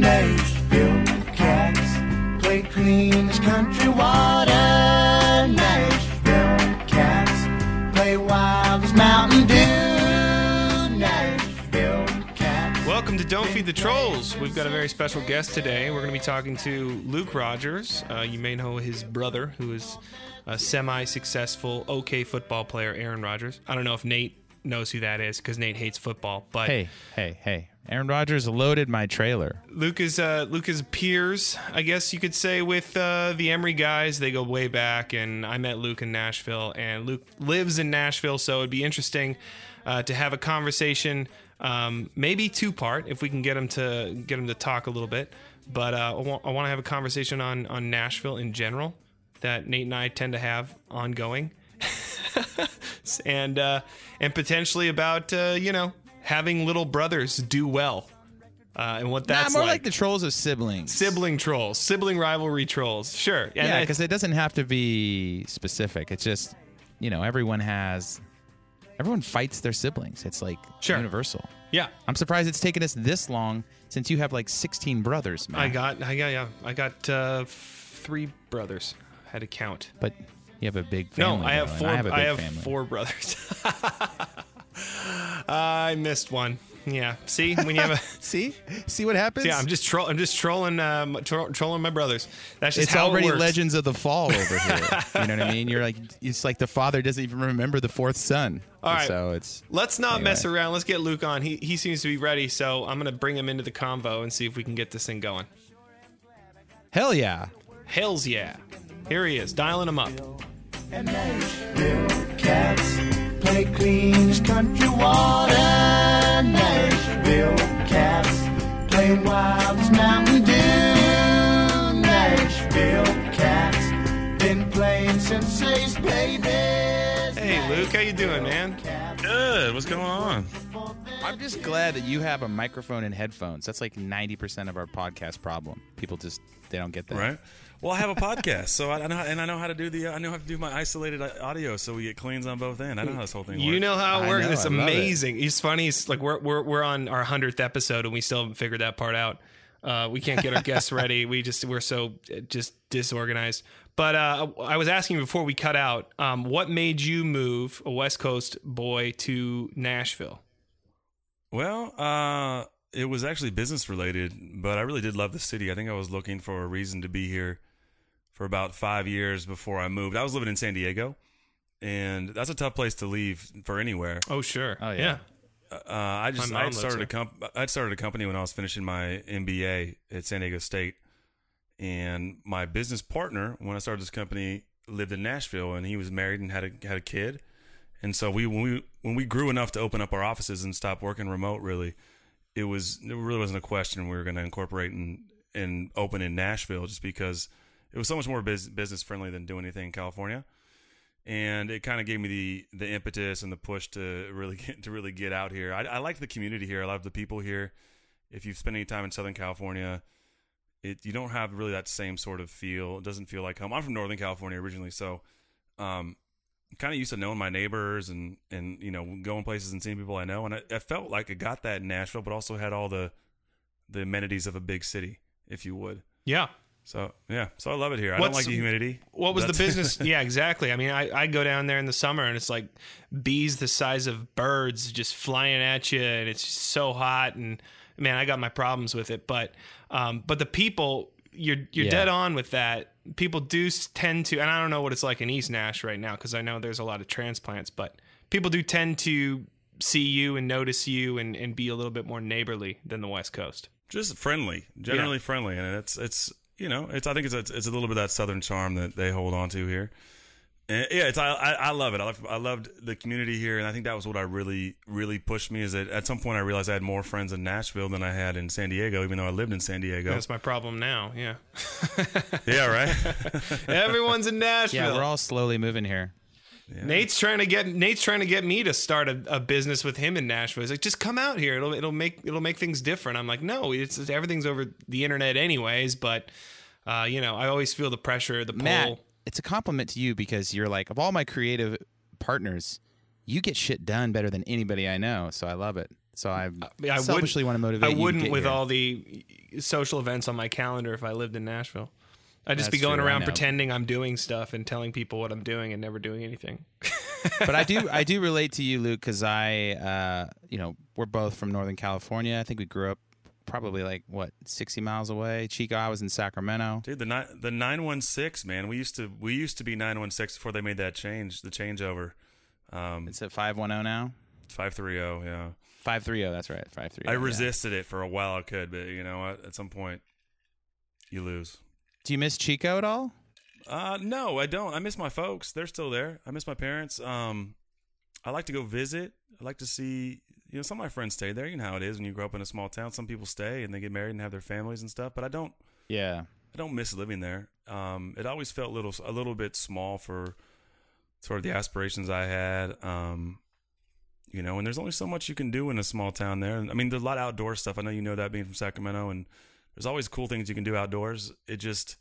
Nashville cats play clean as country water. Nashville cats play wild as Mountain Dew. Nashville cats. Welcome to Don't Feed the Trolls. We've got a very special guest today. We're going to be talking to Luke Rodgers. Uh, you may know his brother, who is a semi successful, okay football player, Aaron Rodgers. I don't know if Nate knows who that is because Nate hates football. But Hey, hey, hey. Aaron Rodgers loaded my trailer. Luke is uh, Luke is peers, I guess you could say, with uh, the Emery guys. They go way back, and I met Luke in Nashville, and Luke lives in Nashville, so it'd be interesting uh, to have a conversation, um, maybe two part, if we can get him to get him to talk a little bit. But uh, I want to have a conversation on on Nashville in general that Nate and I tend to have ongoing, and uh, and potentially about uh, you know having little brothers do well. Uh, and what that's nah, more like. like the trolls of siblings. Sibling trolls, sibling rivalry trolls. Sure. And yeah, because it doesn't have to be specific. It's just, you know, everyone has, everyone fights their siblings. It's like Sure. universal. yeah, I'm surprised it's taken us this long since you have like 16 brothers, man. I got, I got, yeah, I got uh, three brothers. Had to count. But you have a big family. no, I have though, four. I have a big have four brothers. I missed one. Yeah. See, when you have a, See, see what happens. yeah, I'm just troll. I'm just trolling, um, tro- trolling my brothers. That's just it's how already it works. Legends of the Fall over here. you know what I mean? You're like, it's like the father doesn't even remember the fourth son. All right. So it's Let's not mess around. Let's get Luke on. He he seems to be ready, so I'm gonna bring him into the convo and see if we can get this thing going. hell yeah. Hells yeah! Here he is, dialing him up. And Nashville cats play country water. Nashville cats play Mountain Dew. Nashville cats been playing since babies. Hey, Luke, how you doing, man? Good. What's going on? I'm just glad that you have a microphone and headphones. That's like 90% of our podcast problem. People just, they don't get that. Right. Well, I have a podcast, so I, I know, and I know how to do the. I know how to do my isolated uh, audio, so we get cleans on both ends. I know how this whole thing works. You know how it works. know, it's I love it. amazing. It's funny. It's like we're we're we're on our hundredth episode and we still haven't figured that part out. Uh, we can't get our guests ready. We just we're so uh, just disorganized. But uh, I was asking you before we cut out, um, what made you move a West Coast boy to Nashville? Well, uh, it was actually business related, but I really did love the city. I think I was looking for a reason to be here for about five years before I moved. I was living in San Diego, and that's a tough place to leave for anywhere. Oh sure. Oh, yeah. Uh, I just I started a comp- I started a company when I was finishing my MBA at San Diego State, and my business partner when I started this company lived in Nashville, and he was married and had a had a kid, and so we when we when we grew enough to open up our offices and stop working remote, really, it was it really wasn't a question we were going to incorporate and and open in Nashville just because it was so much more bus- business friendly than doing anything in California and it kind of gave me the the impetus and the push to really get to really get out here. I, I like the community here. I love the people here. If you've spent any time in Southern California, it you don't have really that same sort of feel. It doesn't feel like home. I'm from Northern California originally, so um, kind of used to knowing my neighbors and and you know going places and seeing people I know. And I, I felt like I got that in Nashville, but also had all the the amenities of a big city, if you would. Yeah. So yeah, so I love it here. I What's- don't like the humidity. What was the business? yeah, exactly. I mean, I, I go down there in the summer and it's like bees the size of birds just flying at you, and it's so hot. And man, I got my problems with it. But um, but the people, you're you're Yeah. dead on with that. People do tend to, and I don't know what it's like in East Nash right now because I know there's a lot of transplants, but people do tend to see you and notice you and, and be a little bit more neighborly than the West Coast. just friendly, generally friendly, and it's it's you know it's I think it's a, it's a little bit of that southern charm that they hold on to here. And yeah, it's I, I I love it. I love, I loved the community here, and I think that was what I really really pushed me. Is that at some point I realized I had more friends in Nashville than I had in San Diego, even though I lived in San Diego. That's my problem now. Yeah, Yeah, right. everyone's in Nashville. Yeah, we're all slowly moving here. Nate's trying to get Nate's trying to get me to start a, a business with him in Nashville. He's like, just come out here. It'll it'll make it'll make things different. I'm like, no, it's everything's over the internet anyways. But uh, you know, I always feel the pressure, the pull. Matt, it's a compliment to you because you're like, of all my creative partners, you get shit done better than anybody I know. So I love it. So I, I would- selfishly want to motivate. I wouldn't with here. all the social events on my calendar if I lived in Nashville. I'd just be going true, around pretending I'm doing stuff and telling people what I'm doing and never doing anything. but I do I do relate to you, Luke, because I, uh, you know, we're both from Northern California. I think we grew up probably like what sixty miles away. Chico, I was in Sacramento. Dude, the ni- the nine one six man. We used to we used to be nine one six before they made that change, the changeover. Um, It's at five one zero now. five three zero. Yeah, Five three zero. That's right. Five three. I resisted it for a while. I could, but you know, what? at some point, you lose. Do you miss Chico at all? Uh, no, I don't. I miss my folks. They're still there. I miss my parents. Um, I like to go visit. I like to see. You know, some of my friends stay there. You know how it is when you grow up in a small town. Some people stay and they get married and have their families and stuff. But I don't. Yeah. I don't miss living there. Um, it always felt a little a little bit small for sort of the aspirations I had. Um, you know, and there's only so much you can do in a small town there. I mean, there's a lot of outdoor stuff. I know you know that being from Sacramento, and there's always cool things you can do outdoors. It just,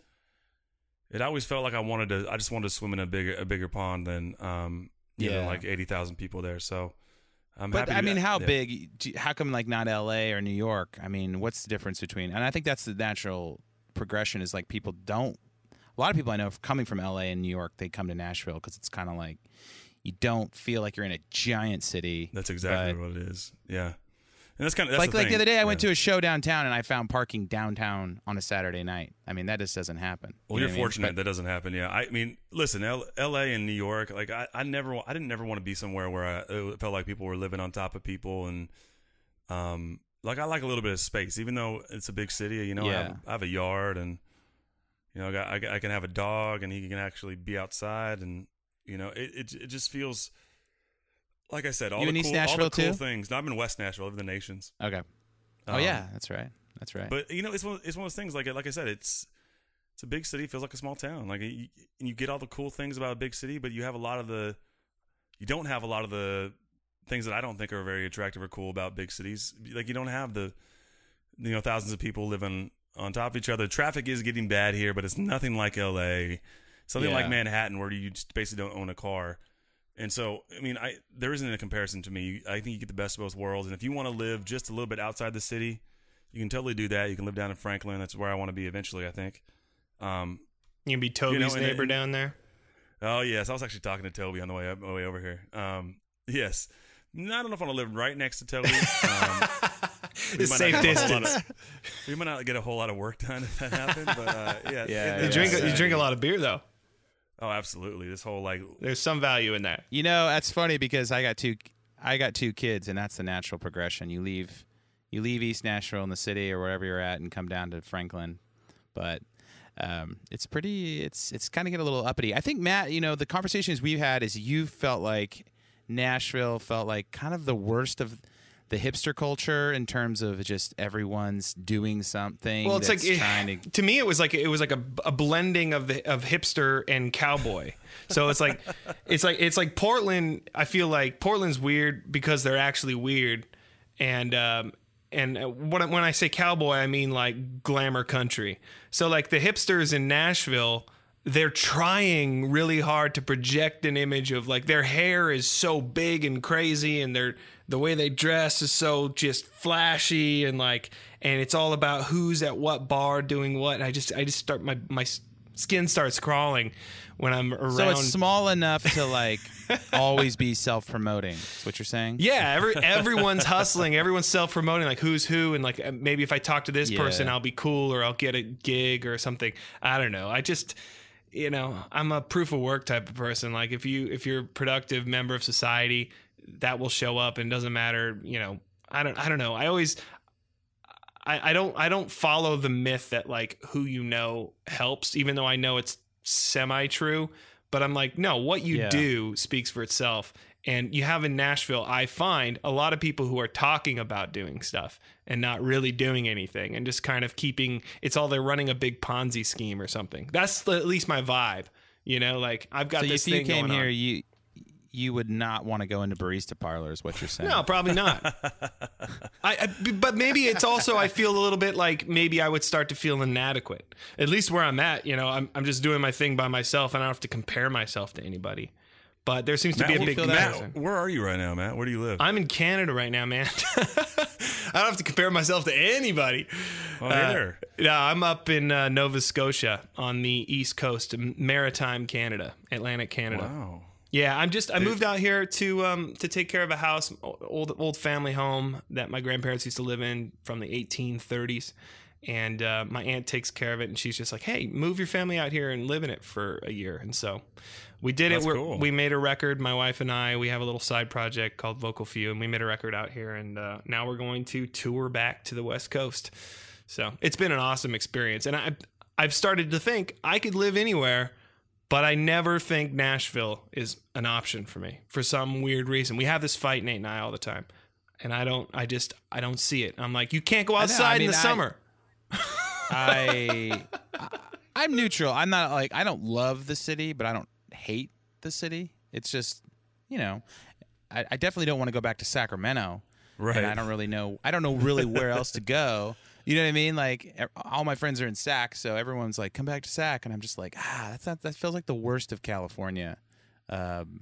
it always felt like I wanted to. I just wanted to swim in a bigger a bigger pond than um, you know, Yeah. like eighty thousand people there. So, I'm But. I mean, how yeah. big? do- How come like not L.A. or New York? I mean, what's the difference between? And I think that's the natural progression. Is like people don't. A lot of people I know coming from L.A. and New York, they come to Nashville because it's kind of like you don't feel like you're in a giant city. That's exactly what it is. Yeah, and that's kind of like like the other day, I went to a show downtown and I found parking downtown on a Saturday night. I mean, that just doesn't happen. Well, You you're know what I mean? fortunate that doesn't happen. Yeah, I mean, listen, L- L.A. and New York, like I, I never, I didn't never want to be somewhere where I it felt like people were living on top of people, and um, like I like a little bit of space, even though it's a big city. You know, I, have, I have a yard, and you know, I, got, I, I can have a dog, and he can actually be outside, and you know, it it, it just feels. Like I said, all You the cool, all the cool things. No, I'm in West Nashville, in the Nations. Okay. Oh Um, yeah, that's right. That's right. But you know, it's one, it's one of those things. Like like I said, it's it's a big city. Feels like a small town. Like you, and you get all the cool things about a big city, but you have a lot of the you don't have a lot of the things that I don't think are very attractive or cool about big cities. Like you don't have the you know thousands of people living on top of each other. Traffic is getting bad here, but it's nothing like L.A. Something Yeah. like Manhattan, where you just basically don't own a car. And so, I mean, I there isn't a comparison to me. I think you get the best of both worlds. And if you want to live just a little bit outside the city, you can totally do that. You can live down in Franklin. That's where I want to be eventually. I think. Um, You can be Toby's and- neighbor and- down there. oh yes, I was actually talking to Toby on the way up, the way over here. Um, yes, I don't know if I want to live right next to Toby. Um, we It's might safe get a whole lot distance. of- we might not get a whole lot of work done if that happened. But uh, yeah, Yeah, it- You yeah, drink yeah. you drink a lot of beer though. Oh, absolutely. This whole like There's some value in that. You know, that's funny because I got two I got two kids and that's the natural progression. You leave you leave East Nashville in the city or wherever you're at and come down to Franklin. But um, it's pretty it's it's kind of get a little uppity. I think Matt, you know, the conversations we've had is you felt like Nashville felt like kind of the worst of the hipster culture in terms of just everyone's doing something. Well, it's like it- to to me, it was like it was like a, a blending of the of hipster and cowboy. So it's like it's like it's like Portland. I feel like Portland's weird because they're actually weird, and um, and when when I say cowboy, I mean like glamour country. So like the hipsters in Nashville. They're trying really hard to project an image of like their hair is so big and crazy, and their the way they dress is so just flashy and like, and it's all about who's at what bar doing what. And I just I just start my my skin starts crawling when I'm around. so it's small enough to like always be self promoting. Is what you're saying? Yeah, every everyone's hustling, everyone's self promoting, like who's who, and like maybe if I talk to this Yeah. person, I'll be cool or I'll get a gig or something. I don't know. I just, you know, I'm a proof of work type of person. Like if you if you're a productive member of society, that will show up, and doesn't matter. You know, I don't I don't know. I always. I, I don't I don't follow the myth that like who you know helps, even though I know it's semi true. But I'm like, no, what you Yeah. do speaks for itself. And you have in Nashville, I find a lot of people who are talking about doing stuff and not really doing anything and just kind of keeping it's all they're running a big Ponzi scheme or something. That's the, at least my vibe. You know, like I've got So this you thing came going here, on. you you would not want to go into barista parlors. What you're saying? No, probably not. I, I, but maybe it's also I feel a little bit like maybe I would start to feel inadequate. At least where I'm at, you know, I'm I'm just doing my thing by myself, and I don't have to compare myself to anybody. But there seems to be a big feel. Matt, where are you right now, Matt? Where do you live? I'm in Canada right now, man. I don't have to compare myself to anybody. oh, you're there. Yeah, I'm up in uh, Nova Scotia on the east coast, maritime Canada, Atlantic Canada. Wow. Yeah, I'm just I moved out here to um to take care of a house, old old family home that my grandparents used to live in from the 1830s, and uh, my aunt takes care of it, and she's just like, hey, move your family out here and live in it for a year, and so we did That's it. We're, cool. We made a record, my wife and I. We have a little side project called Vocal Few, and we made a record out here, and uh, now we're going to tour back to the West Coast. So it's been an awesome experience, and I I've started to think I could live anywhere but I never think Nashville is an option for me for some weird reason. We have this fight, Nate and I, all the time, and I don't. I just I don't see it. I'm like, you can't go know, I outside in the I- summer. I, I am neutral. I'm not like I don't love the city, but I don't hate the city. It's just you know, I, I definitely don't want to go back to Sacramento. Right. And I don't really know. I don't know really where else to go. You know what I mean? Like all my friends are in Sac, so everyone's like, "Come back to Sac," and I'm just like, "Ah, that's not. That feels like the worst of California." Um,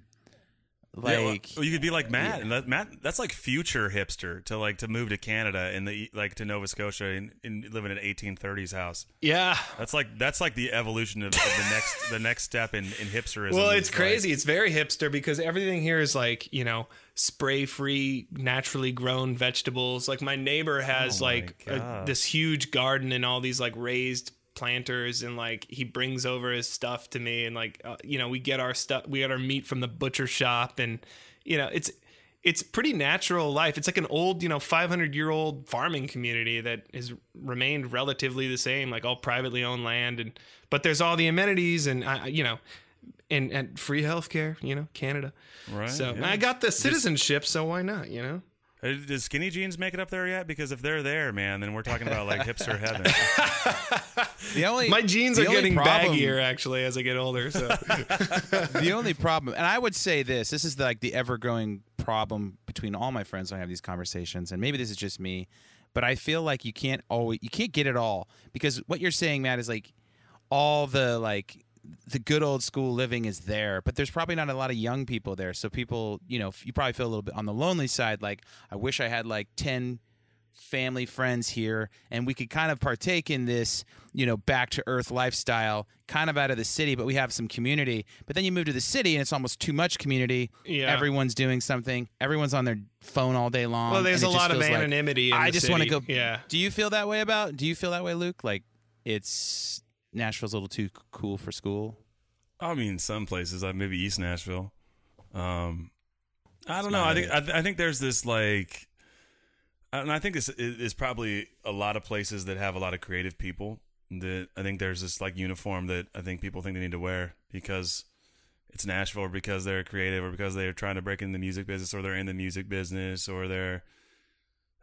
Yeah, well, like you could be like Matt, and that, Matt that's like future hipster to like to move to Canada and the like to Nova Scotia and, and live in an 1830s house. Yeah. That's like that's like the evolution of, of the next the next step in, in hipsterism. Well, it's like- crazy. It's very hipster because everything here is like, you know, spray free, naturally grown vegetables. Like my neighbor has Oh my like a, this huge garden and all these like raised planters and like he brings over his stuff to me and like uh, you know we get our stuff we get our meat from the butcher shop and you know it's it's pretty natural life it's like an old you know 500 year old farming community that has remained relatively the same like all privately owned land and but there's all the amenities and I you know and and free healthcare, you know, Canada. Right, So yeah. I got the citizenship, so why not? You know. Does skinny jeans make it up there yet? Because if they're there, man, then we're talking about like hipster heaven. the only My jeans are getting problem- baggier actually as I get older. So the only problem, and I would say this: this is like the ever-growing problem between all my friends when I have these conversations, and maybe this is just me, but I feel like you can't always, you can't get it all because what you're saying, Matt, is like all the like the good old school living is there, but there's probably not a lot of young people there. So people, you know, you probably feel a little bit on the lonely side. Like, I wish I had like ten family friends here and we could kind of partake in this you know back to earth lifestyle kind of out of the city but we have some community but then you move to the city and it's almost too much community Yeah. everyone's doing something everyone's on their phone all day long well, there's a lot of like- anonymity. in i just want to go Yeah. do you feel that way about do you feel that way luke like it's nashville's a little too cool for school I mean, some places, like maybe East Nashville. Um, I don't know. I think I, th- I think there's this like, and I think this is, probably a lot of places that have a lot of creative people. That I think there's this like uniform that I think people think they need to wear because it's Nashville, or because they're creative, or because they're trying to break in the music business, or they're in the music business, or they're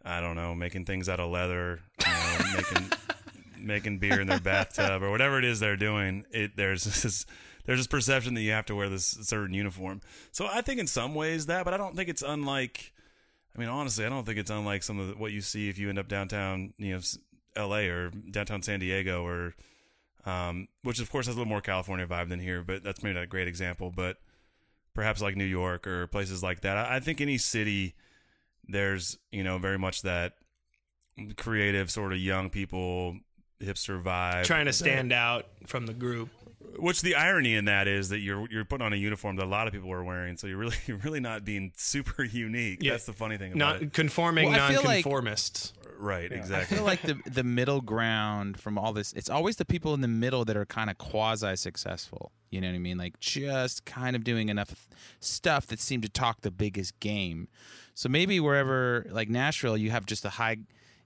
I don't know making things out of leather, you know, making making beer in their bathtub or whatever it is they're doing. It there's this there's this perception that you have to wear this certain uniform. So I think in some ways that, but I don't think it's unlike. I mean, honestly, I don't think it's unlike some of the, what you see if you end up downtown, you know, L.A. or downtown San Diego, or um, which of course has a little more California vibe than here, but that's maybe not a great example. But perhaps like New York or places like that. I, I think any city, there's you know very much that creative sort of young people hipster vibe Trying to that- stand out from the group. which the irony in that is that you're you're putting on a uniform that a lot of people are wearing, so you're really you're really not being super unique. Yeah. That's the funny thing about Not it. conforming Well, I feel like- Right, I exactly. feel like the the middle ground from all this, it's always the people in the middle that are kind of quasi successful. You know what I mean? Like just kind of doing enough stuff that seem to talk the biggest game. So maybe wherever like Nashville, you have just a high,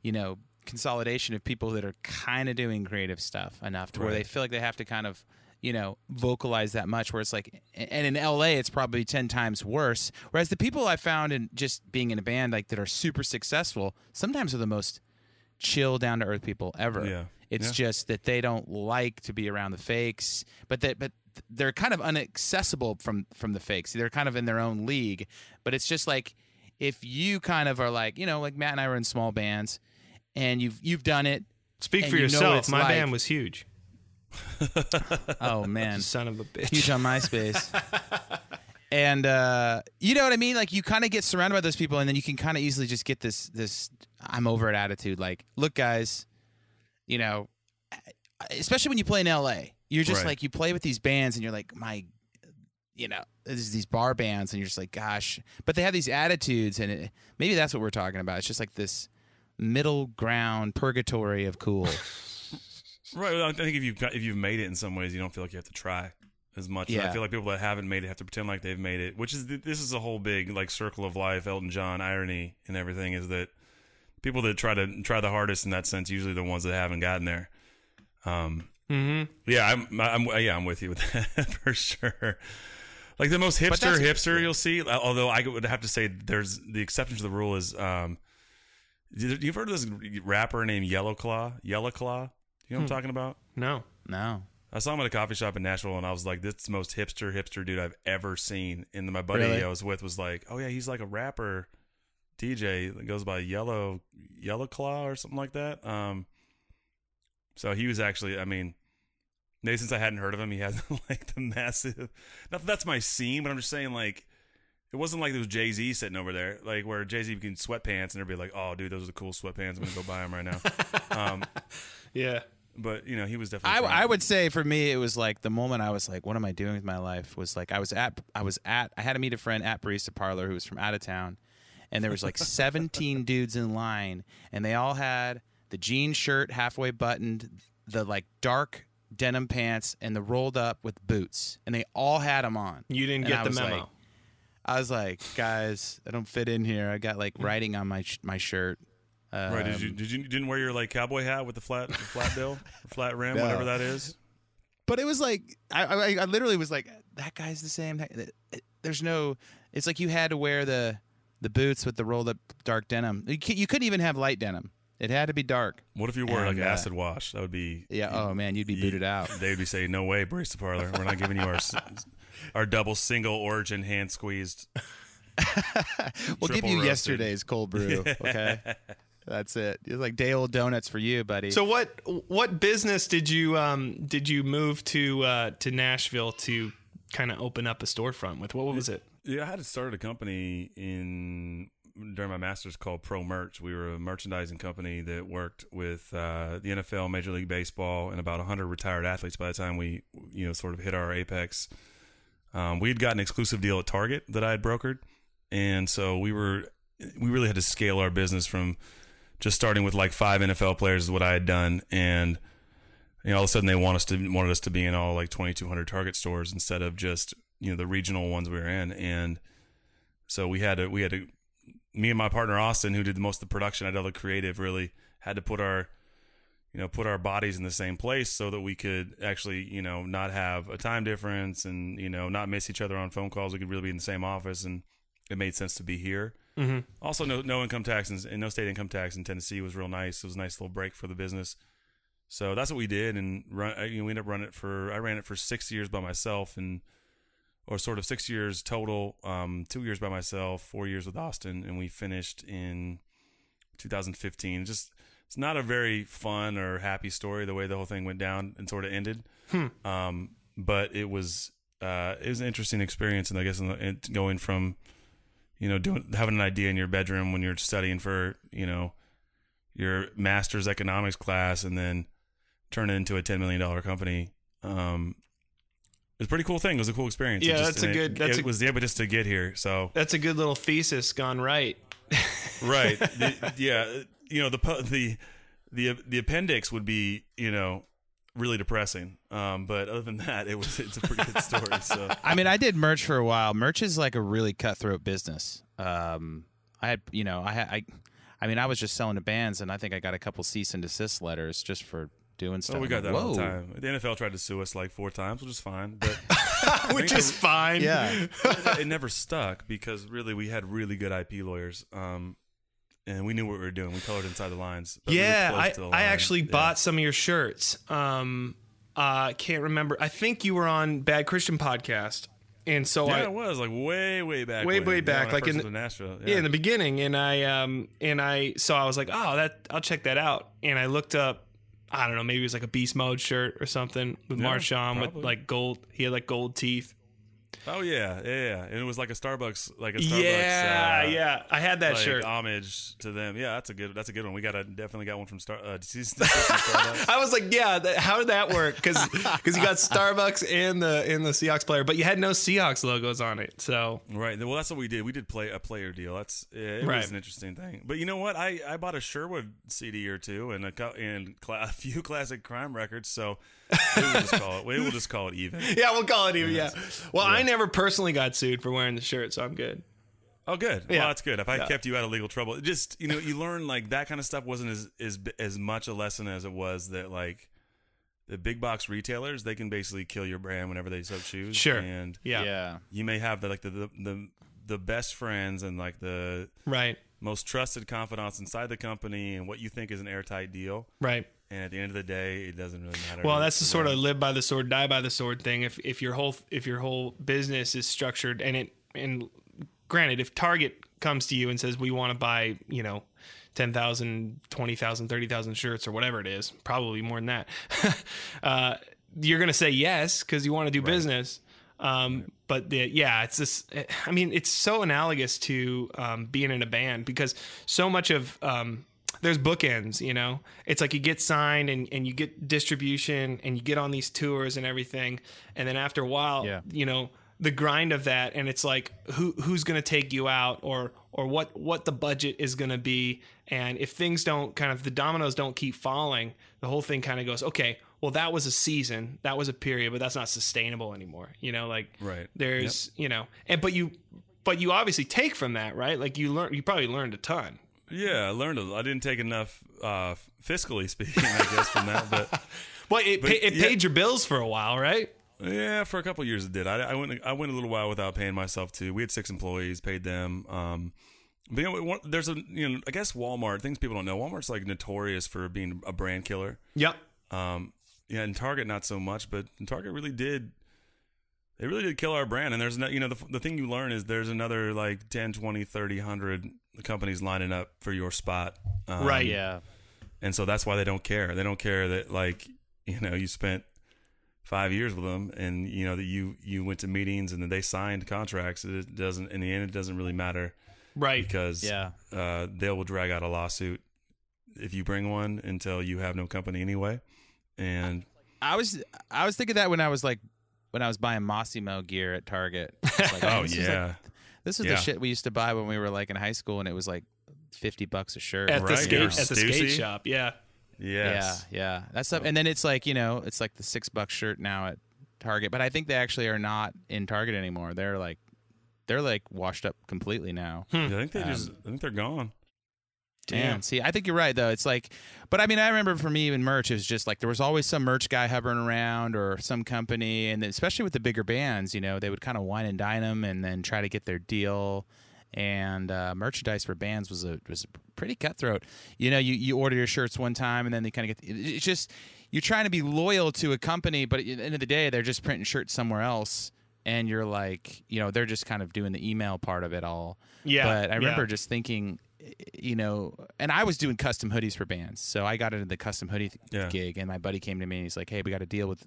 you know, consolidation of people that are kind of doing creative stuff enough to where they feel like they have to kind of you know vocalize that much where it's like and in LA it's probably 10 times worse whereas the people I found in just being in a band like that are super successful sometimes are the most chill down to earth people ever Yeah. it's Yeah. just that they don't like to be around the fakes but that but they're kind of inaccessible from from the fakes they're kind of in their own league but it's just like if you kind of are like you know like Matt and I were in small bands and you've you've done it Speak for you yourself. My like. band was huge. oh man Son of a bitch. huge on MySpace. and uh, you know what I mean. Like you kind of get surrounded by those people, and then you can kind of easily just get this this I'm over it attitude. Like, look, guys, you know, especially when you play in LA, you're just Right. like you play with these bands, and you're like, my, you know, there's these bar bands, and you're just like, gosh, but they have these attitudes, and it, maybe that's what we're talking about. It's just like this middle ground purgatory of cool. Right. I think if you've got, if you've made it in some ways, you don't feel like you have to try as much. Yeah. I feel like people that haven't made it have to pretend like they've made it, which is this is a whole big like circle of life, Elton John irony and everything is that people that try to try the hardest in that sense usually the ones that haven't gotten there. Um. Mm-hmm. Yeah, I'm. I'm. Yeah, I'm with you with that for sure. Like the most hipster hipster you'll see. Although I would have to say there's the exception to the rule is um. You've heard of this rapper named Yellow Claw? Yellow Claw? You know what I'm talking about? No. no, I saw him at a coffee shop in Nashville, and I was like, "This is the most hipster hipster dude I've ever seen." And then my buddy Really? I was with was like, "Oh yeah, he's like a rapper, DJ that goes by Yellow Yellow Claw or something like that." Um, so he was actually, I mean, maybe since I hadn't heard of him, he has like the massive. Not that that's my scene, but I'm just saying like. It wasn't like there was Jay Z sitting over there, like where Jay Z can sweatpants, and everybody like, "Oh, dude, those are the cool sweatpants. I'm gonna go buy them right now." um, Yeah. but you know, he was definitely. trying I would say for me it was like the moment I was like, what am I doing with my life? Was like I was at I was at I had to meet a friend at Barista Parlor who was from out of town, and there was like 17 dudes in line, and they all had the jean shirt halfway buttoned, the like dark denim pants, and the rolled up with boots, and they all had them on. You didn't And get I the was memo. like- I was like, guys, I don't fit in here. I got like writing on my sh- my shirt. Um, Right? Did you did you didn't wear your like cowboy hat with the flat the flat bill, or flat rim, No. whatever that is? but it was like I, I, I literally was like that guy's the same That- that- there's no it's like you had to wear the the boots with the rolled up dark denim you, cou- you couldn't even have light denim it had to be dark What if you wore like And, uh, acid wash? That would be yeah oh man you'd be booted out They would be saying, "No way, Barista Parlor. We're not giving you our s- our double single origin hand squeezed." we'll give you roasted. yesterday's cold brew okay that's it it's like day old donuts for you buddy So what what business did you um did you move to uh to Nashville to kind of open up a storefront with? What was it? Yeah, I had started a company in during my master's called Pro Merch. We were a merchandising company that worked with uh, the NFL, Major League Baseball, and about 100 retired athletes. By the time we, you know, sort of hit our apex, um, we had got an exclusive deal at Target that I had brokered, and so we were we really had to scale our business from just starting with like five NFL players is what I had done, and you know, all of a sudden they want us to wanted us to be in all like 2,200 Target stores instead of just you know the regional ones we were in, and so we had to we had to me and my partner Austin, who did most of the production, I did all the creative, really had to put our you know put our bodies in the same place so that we could actually you know not have a time difference and you know not miss each other on phone calls. We could really be in the same office, and it made sense to be here. Mm-hmm. Also, no no income tax and, no state income tax in Tennessee was real nice. It was a nice little break for the business. So that's what we did, and run. You know, we ended up running it for. I ran it for six years by myself, and or sort of six years total. Um, two years by myself, four years with Austin, and we finished in 2015. Just it's not a very fun or happy story the way the whole thing went down and sort of ended. Um, but it was uh, it was an interesting experience, and I guess in the, in going from you know doing having an idea in your bedroom when you're studying for you know your master's economics class, and then turn it into a ten million dollar company. Um, it was a pretty cool thing. It was a cool experience. Yeah, just- that's a and it- good- that's it a- was the impetus to get here. So That's a good little thesis gone right. right, The- yeah, you know the the the the appendix would be you know really depressing. Um, but other than that, it was it's a pretty good story. So I mean, I did merch for a while. Merch is like a really cutthroat business. Um, I had, you know, I had, I, I mean, I was just selling to bands, and I think I got a couple cease and desist letters just for doing stuff. oh, we got that Whoa. all the time. The NFL tried to sue us like four times, which is fine, but Which is fine. Yeah. it never stuck because really we had really good IP lawyers. Um, and we knew what we were doing. We colored inside the lines. we Yeah, close I, the I actually Yeah. bought some of your shirts. Um, I can't remember. I think you were on Bad Christian podcast, and so Yeah, I it was like way, way back. Way, when. way back, I like in Nashville. yeah. in the beginning, and I um and I so I was like, oh, that I'll check that out, and I looked up. I don't know, maybe it was like a beast mode shirt or something with Yeah, Marshawn with like gold. He had like gold teeth. Oh yeah, yeah, yeah. And it was like a Starbucks, like a Starbucks. Yeah, uh, yeah. I had that like shirt. homage to them. Yeah, that's a good. That's a good one. We got a definitely got one from Star. Uh. I was like, yeah, that, how did that work? Because because you got Starbucks and the in the Seahawks player, but you had no Seahawks logos on it. So Right. Well, that's what we did. We did play a player deal. That's yeah, it Right. was an interesting thing. But you know what? I, I bought a Sherwood CD or two and a and cla- a few classic crime records. So we will just call it. We will just call it even. yeah, we'll call it even. Yeah. Well, I never personally got sued for wearing the shirt, so I'm good. Oh, good. Yeah. Well, that's good. If I Yeah. kept you out of legal trouble, it just you know, you learn like that kind of stuff wasn't as as as much a lesson as it was that like the big box retailers they can basically kill your brand whenever they so choose. Sure. And Yeah. yeah. you may have the like the the the, the best friends and like the Right. most trusted confidants inside the company and what you think is an airtight deal. Right. And at the end of the day, it doesn't really matter. Well, that's the sort of live by the sword, die by the sword thing. If if your whole if your whole business is structured and it and granted, if Target comes to you and says we want to buy, you know, 10,000, 20,000, 30,000 shirts or whatever it is, probably more than that. uh, you're going to say yes cuz you want to do business. Um, but the, yeah, it's this. I mean, it's so analogous to um, being in a band because so much of um, there's bookends. You know, it's like you get signed and, and you get distribution and you get on these tours and everything, and then after a while, Yeah. you know, the grind of that, and it's like who who's going to take you out or or what what the budget is going to be, and if things don't kind of the dominoes don't keep falling, the whole thing kind of goes okay. Well, that was a season, that was a period, but that's not sustainable anymore. You know, like Right. there's you know and but you but you obviously take from that right like you learn you probably learned a ton Yeah, I learned. A, I didn't take enough uh, fiscally speaking, I guess, from that. But well it, But, it yeah. paid your bills for a while right yeah, for a couple of years it did. I, I went. I went a little while without paying myself too. We had six employees, paid them. Um, but you know, there's a you know, I guess Walmart. Things people don't know. Walmart's like notorious for being a brand killer. yep Um, yeah, and Target not so much, but Target really did. They really did kill our brand. And there's no, you know, the, the thing you learn is there's another like 10, 20, 30, 100 companies lining up for your spot. Um, Right. Yeah. And so that's why they don't care. They don't care that like, you know, you spent five years with them and you know that you you went to meetings and that they signed contracts. It doesn't in the end it doesn't really matter right because Yeah. uh, they will drag out a lawsuit if you bring one until you have no company anyway. And I was I was thinking that when I was like when I was buying Mossimo gear at Target. Like, oh this is like- yeah, this is Yeah. the shit we used to buy when we were like in high school, and it was like fifty bucks a shirt. at the Right, skate yeah. at the skate shop yeah yes. Yeah, yeah. That's up. And then it's like you know, it's like the six buck shirt now at Target, but I think they actually are not in Target anymore. They're like they're like washed up completely now. Yeah, I think they Um, just I think they're gone. Damn. See, I think you're right though. It's like, but I mean, I remember for me even merch, it was just like there was always some merch guy hovering around or some company, and especially with the bigger bands, you know, they would kind of wine and dine them and then try to get their deal. And uh, merchandise for bands was a was pretty cutthroat. You know, you you order your shirts one time and then they kind of get. It's just you're trying to be loyal to a company, but at the end of the day, they're just printing shirts somewhere else. And you're like, you know, they're just kind of doing the email part of it all. Yeah, But I remember yeah. just thinking, you know, and I was doing custom hoodies for bands, so I got into the custom hoodie th- Yeah. gig, and my buddy came to me and he's like, "Hey, we got a deal with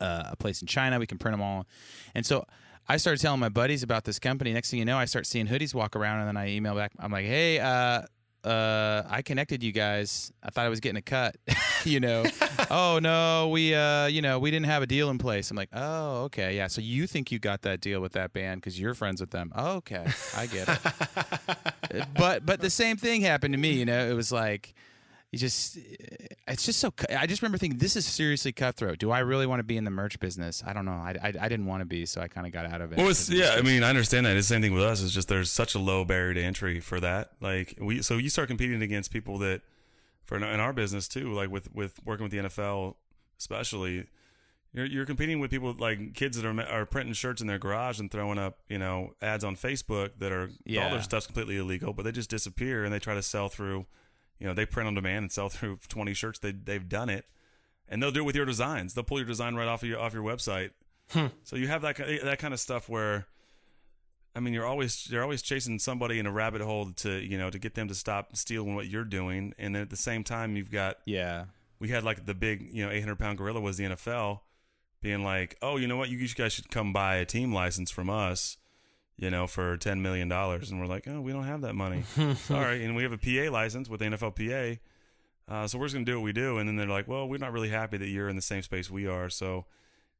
uh, a place in China. We can print them all." And so I started telling my buddies about this company. Next thing you know, I start seeing hoodies walk around, and then I email back. I'm like, "Hey, uh, uh, I connected you guys. I thought I was getting a cut. you know, oh no, we, uh, you know, we didn't have a deal in place. I'm like, oh, okay, yeah. So you think you got that deal with that band because you're friends with them? Oh, okay, I get it. but but the same thing happened to me. You know, it was like you just it's just so i just remember thinking this is seriously cutthroat do i really want to be in the merch business i don't know i, I, I didn't want to be so i kind of got out of it Well, it's, yeah, I mean, I understand that. It's the same thing with us. It's just there's such a low barrier to entry for that. Like we, so you start competing against people that, for in in our business too, like with with working with the NFL, especially, you're you're competing with people like kids that are are printing shirts in their garage and throwing up, you know, ads on Facebook that are all their stuff's completely illegal, but they just disappear and they try to sell through, you know, they print on demand and sell through 20 shirts. They they've done it, and they'll do it with your designs. They'll pull your design right off of your off your website. Hmm. So you have that that kind of stuff where, I mean, you're always you're always chasing somebody in a rabbit hole to you know to get them to stop stealing what you're doing, and then at the same time you've got yeah we had like the big you know 800 pound gorilla was the NFL, being like, "Oh, you know what? You guys should come buy a team license from us." You know, for ten million dollars, and we're like, oh, we don't have that money. Sorry, and we have a PA license with the NFLPA, uh, so we're just gonna do what we do. And then they're like, well, we're not really happy that you're in the same space we are. So,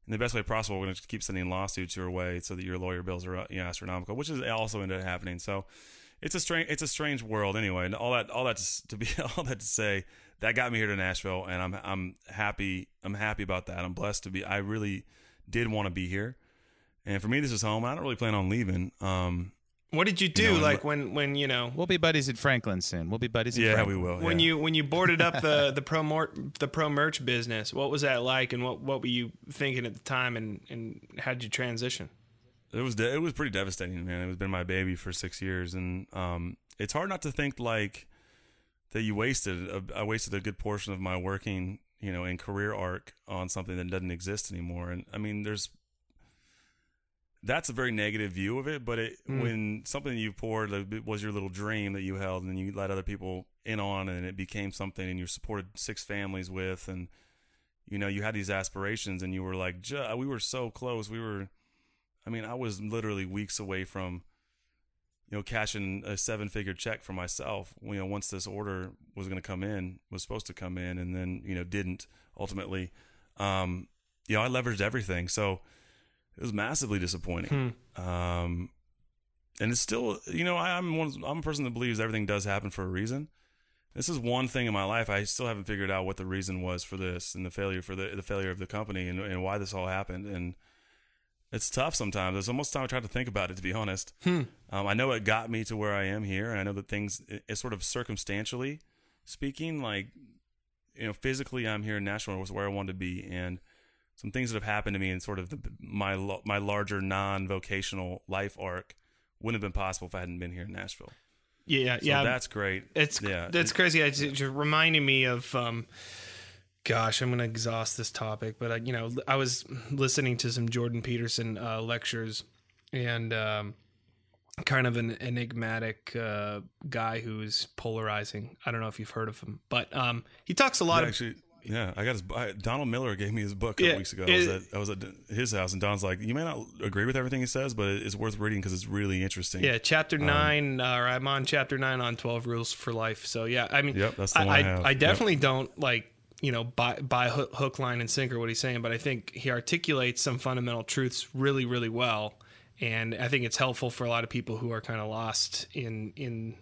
in the best way possible, we're gonna keep sending lawsuits your way so that your lawyer bills are you know, astronomical, which is also ended up happening. So, it's a strange it's a strange world anyway. And all that all that to, to be all that to say that got me here to Nashville, and I'm I'm happy I'm happy about that. I'm blessed to be. I really did want to be here, and for me, this is home. I don't really plan on leaving. Um, What did you do? know, like when when you know We'll be buddies at Franklin soon. We'll be buddies. At yeah, Franklin. we will. when yeah. you when you boarded up the the pro mor- the pro merch business? What was that like, and what what were you thinking at the time, and and how did you transition? It was de- it was pretty devastating, man. It was been my baby for six years, and um, it's hard not to think like that you wasted. A, I wasted a good portion of my working, you know, and career arc on something that doesn't exist anymore. And I mean, there's that's a very negative view of it. But it, when something you poured was your little dream that you held, and then you let other people in on, and it became something, and you supported six families with, and you know, you had these aspirations, and you were like, "Ju- we were so close. We were. I mean, I was literally weeks away from, you know, cashing a seven figure check for myself. You know, once this order was going to come in, was supposed to come in, and then, you know, didn't ultimately. Um, you know, I leveraged everything. So it was massively disappointing. Um, and it's still, you know, I, I'm one, I'm a person that believes everything does happen for a reason. This is one thing in my life I still haven't figured out what the reason was for this and the failure for the the failure of the company and, and why this all happened. And it's tough sometimes. It's almost time I try to think about it, to be honest. Um, I know it got me to where I am here, and I know that things, it, it's sort of circumstantially speaking, like, you know, physically, I'm here in Nashville, was where I wanted to be, and some things that have happened to me in sort of the, my my larger non-vocational life arc wouldn't have been possible if I hadn't been here in Nashville. Yeah, So yeah. that's great. It's yeah, that's crazy. It's just reminding me of, um, gosh, I'm gonna exhaust this topic, but I, you know, I was listening to some Jordan Peterson uh, lectures, and um, kind of an enigmatic uh, guy who's polarizing. I don't know if you've heard of him, but um, he talks a lot Yeah, of actually. Yeah, I got his. I, Donald Miller gave me his book a couple Yeah, weeks ago. I was, it- at, I was at his house, and Don's like, "You may not agree with everything he says, but it's worth reading because it's really interesting." Yeah, chapter Um, nine, uh, or I'm on chapter nine on twelve rules for life. So yeah, I mean, Yep, that's the I, one I I, have. I Yep. definitely don't like you know buy hook, line, and sinker what he's saying, but I think he articulates some fundamental truths really, really well, and I think it's helpful for a lot of people who are kind of lost in in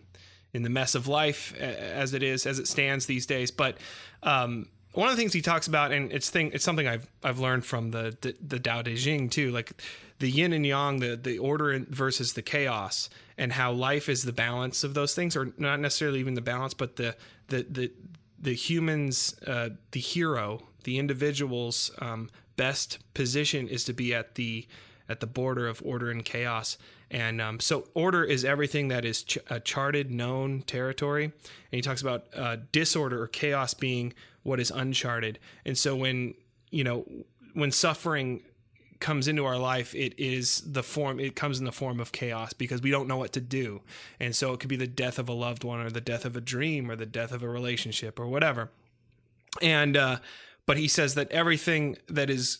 in the mess of life as it is as it stands these days. But um, one of the things he talks about, and it's thing, it's something I've I've learned from the the, the Tao Te Ching too, like the yin and yang, the the order versus the chaos, and how life is the balance of those things, or not necessarily even the balance, but the the the the humans, uh, the hero, the individual's um, best position is to be at the at the border of order and chaos. And um, so, order is everything that is ch- a charted, known territory. And he talks about uh, disorder or chaos being what is uncharted. And so, when you know, when suffering comes into our life, it is the form. It comes in the form of chaos because we don't know what to do. And so, it could be the death of a loved one, or the death of a dream, or the death of a relationship, or whatever and uh but he says that everything that is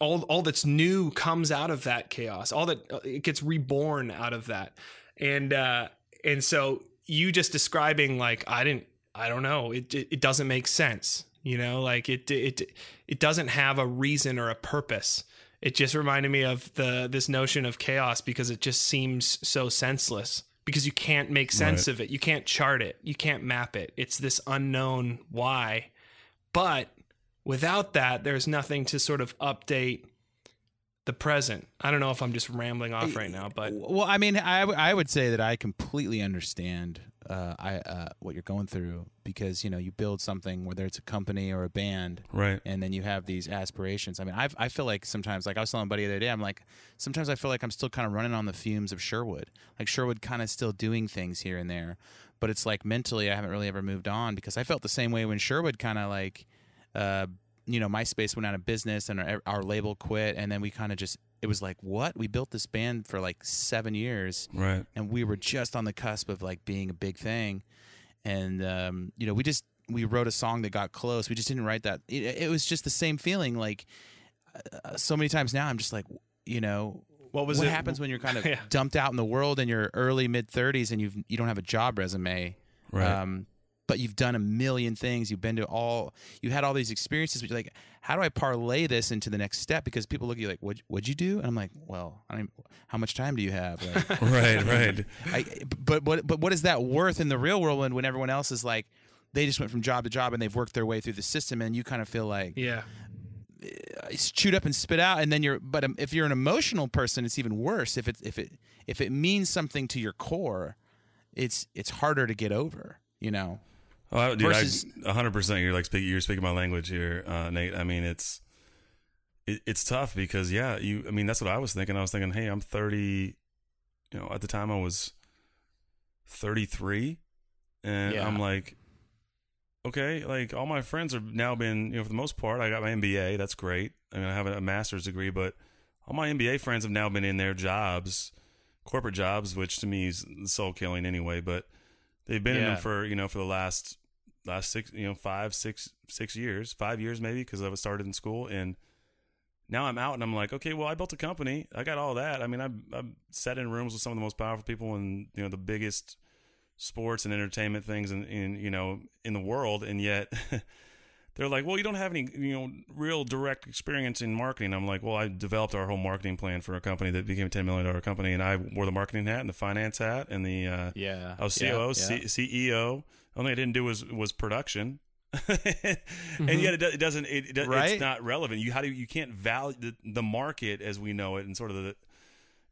all all that's new comes out of that chaos all that uh, it gets reborn out of that. And uh and so you just describing like i didn't i don't know it it, it doesn't make sense you know like it it it doesn't have a reason or a purpose. It just reminded me of the this notion of chaos because it just seems so senseless because you can't make sense Right. of it. You can't chart it. You can't map it. It's this unknown why. But without that, there's nothing to sort of update the present. I don't know if I'm just rambling off right now, but Well, I mean, I, w- I would say that I completely understand uh, I uh, what you're going through because you know you build something whether it's a company or a band, Right. and then you have these aspirations. I mean, I I feel like sometimes, like I was telling a buddy the other day, I'm like sometimes I feel like I'm still kind of running on the fumes of Sherwood, like Sherwood kind of still doing things here and there, but it's like mentally I haven't really ever moved on because I felt the same way when Sherwood kind of like. Uh, you know, MySpace went out of business and our, our label quit, and then we kind of just it was like, what? We built this band for like seven years, Right. and we were just on the cusp of like being a big thing and um, you know we just we wrote a song that got close we just didn't write that it, it was just the same feeling like uh, so many times now, I'm just like, you know, What was what it? happens when you're kind of Yeah. dumped out in the world in your early mid 30s and you've you don't have a job resume, Right. um, but you've done a million things. You've been to all, you had all these experiences. But you're like, how do I parlay this into the next step? Because people look at you like, what what'd you do? And I'm like, well, I mean, how much time do you have? Like, right, right. I, but what but what is that worth in the real world when, when everyone else is like they just went from job to job and they've worked their way through the system and you kind of feel like Yeah. it's chewed up and spit out and then you're but um, if you're an emotional person it's even worse if it if it if it means something to your core it's it's harder to get over you know Oh, dude, Versus- 100%. You're like speak, you're speaking my language here, uh, Nate. I mean, it's it, it's tough because yeah, you. I mean, that's what I was thinking. I was thinking, hey, I'm 30. You know, at the time I was 33, and Yeah. I'm like, okay, like all my friends have now been, you know, for the most part, I got my MBA. That's great. I mean, I have a master's degree, but all my MBA friends have now been in their jobs, corporate jobs, which to me is soul killing anyway. But they've been in them for you know for the last last six you know five six six years five years maybe because I was started in school and now I'm out and I'm like okay well I built a company. I got all that. I mean I've, I've sat in rooms with some of the most powerful people and you know the biggest sports and entertainment things in, in you know in the world and yet they're like well you don't have any you know real direct experience in marketing I'm like well I developed our whole marketing plan for a company that became a $10 million company and I wore the marketing hat and the finance hat and the uh, yeah I was COO, C- CEO. Only I didn't do was was production, and yet it, it doesn't. It, it, Right. It's not relevant. You how do you can't value the, the market as we know it, and sort of the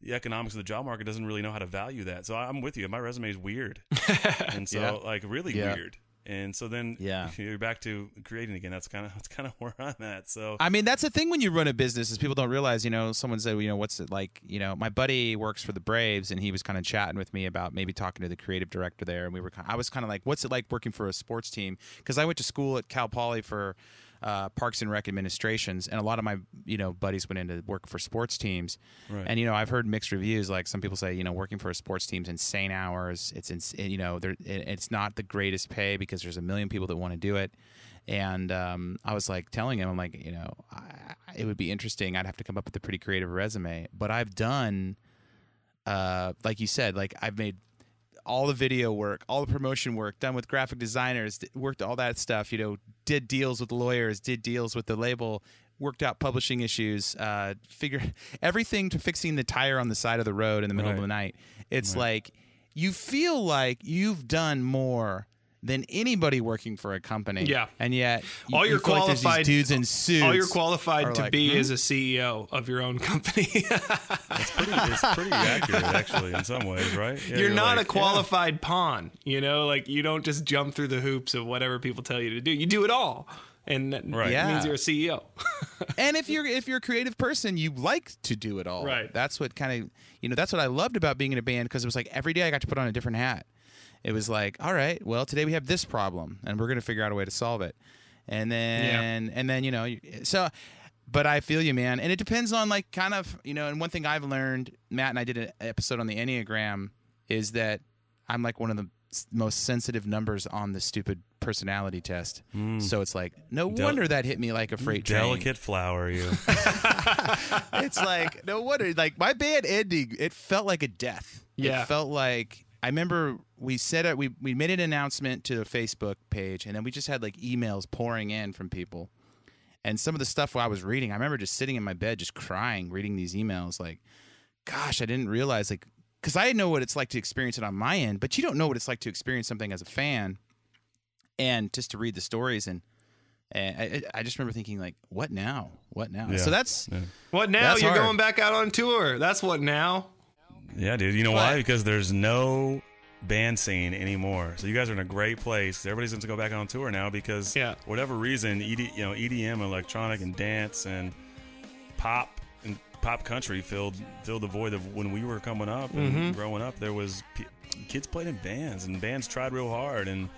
the economics of the job market doesn't really know how to value that. So I'm with you. My resume is weird, and so Yeah. like really Yeah. weird. And so then Yeah. you're back to creating again. That's kind of that's kind of where I'm at. So I mean, that's the thing when you run a business is people don't realize, you know, someone said, you know, what's it like? You know, my buddy works for the Braves and he was kind of chatting with me about maybe talking to the creative director there. And we were, Kinda, I was kind of like, what's it like working for a sports team? Because I went to school at Cal Poly for uh, Parks and Rec administrations, and a lot of my, you know, buddies went into work for sports teams. Right. And, you know, I've heard mixed reviews. Like some people say, you know, working for a sports team's insane hours. It's, ins- you know, there, it, it's not the greatest pay because there's a million people that want to do it. And um, I was like telling him, I'm like, you know, I- it would be interesting. I'd have to come up with a pretty creative resume, but I've done, uh, like you said, like I've made all the video work, all the promotion work, done with graphic designers, worked all that stuff. You know, did deals with lawyers, did deals with the label, worked out publishing issues, uh, figure everything to fixing the tire on the side of the road in the middle of the night. It's like you feel like you've done more than anybody working for a company. Yeah. and yet you, All you you're feel like these qualified- dudes in suits. All you're qualified to like, be "Hmm?" is a CEO of your own company. it's pretty it's pretty accurate actually in some ways, right? Yeah, you're, not like, a qualified pawn. You know, like you don't just jump through the hoops of whatever people tell you to do. You do it all, and that Right. Yeah. means you're a CEO. and if you're if you're a creative person, you like to do it all. Right. That's what kind of you know. That's what I loved about being in a band because it was like every day I got to put on a different hat. It was like, all right, well today we have this problem, and we're gonna figure out a way to solve it. And then and then you know so. But I feel you, man, and it depends on like kind of you know. And one thing I've learned, Matt and I did an episode on the Enneagram, is that I'm like one of the most sensitive numbers on the stupid personality test. Hmm. So it's like no Del- wonder that hit me like a freight train delicate flower. You. it's like no wonder. Like my band ending, it felt like a death. Yeah. it felt like I remember we said it. We we made an announcement to the Facebook page, and then we just had like emails pouring in from people. And some of the stuff I was reading, I remember just sitting in my bed, just crying, reading these emails. Like, gosh, I didn't realize like because I know what it's like to experience it on my end, but you don't know what it's like to experience something as a fan, and just to read the stories and. Eh, and I, I just remember thinking, like, what now? What now? Yeah. So that's Yeah. What now? That's you're hard. going back out on tour. That's what now. Yeah, dude. You know But- why? Because there's no band scene anymore. So you guys are in a great place. Everybody's going to go back on tour now because Yeah. whatever reason, ED, you know, EDM, electronic, and dance and pop and pop country filled filled the void of when we were coming up and Mm-hmm. growing up. There was p- kids played in bands and bands tried real hard and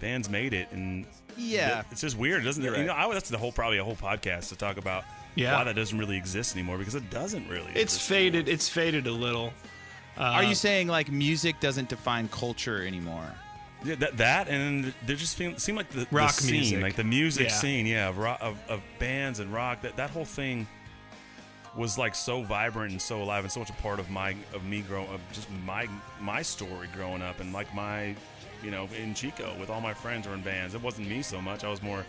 bands made it and Yeah. it's just weird, doesn't it? You're You know, right. I, that's the whole probably a whole podcast to talk about Yeah. why that doesn't really exist anymore because it doesn't really. It's exist faded. It's faded a little. Are you um, saying like music doesn't define culture anymore? Yeah, that, that and they just feel, seem like the, the Rock scene, music. like the music Yeah. scene, yeah, of, rock, of of bands and rock. That that whole thing was like so vibrant and so alive and so much a part of my of me growing of just my my story growing up and like my you know in Chico with all my friends were in bands. It wasn't me so much. I was more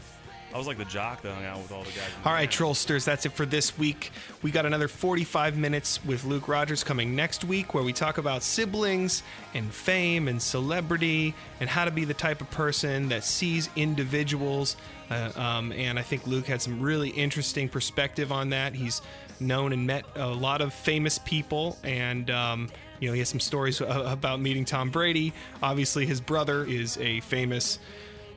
I was like the jock that hung out with all the guys. All right. Trollsters, that's it for this week. We got another 45 minutes with Luke Rodgers coming next week where we talk about siblings and fame and celebrity and how to be the type of person that sees individuals. Uh, um, and I think Luke had some really interesting perspective on that. He's known and met a lot of famous people and. Um, you know, he has some stories about meeting Tom Brady. Obviously, his brother is a famous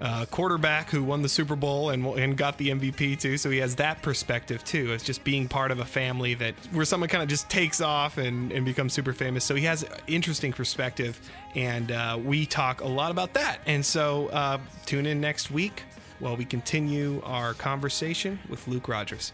uh, quarterback who won the Super Bowl and and got the MVP too. So he has that perspective too. It's just being part of a family that where someone kind of just takes off and and becomes super famous. So he has interesting perspective, and uh, we talk a lot about that. And so uh, tune in next week while we continue our conversation with Luke Rodgers.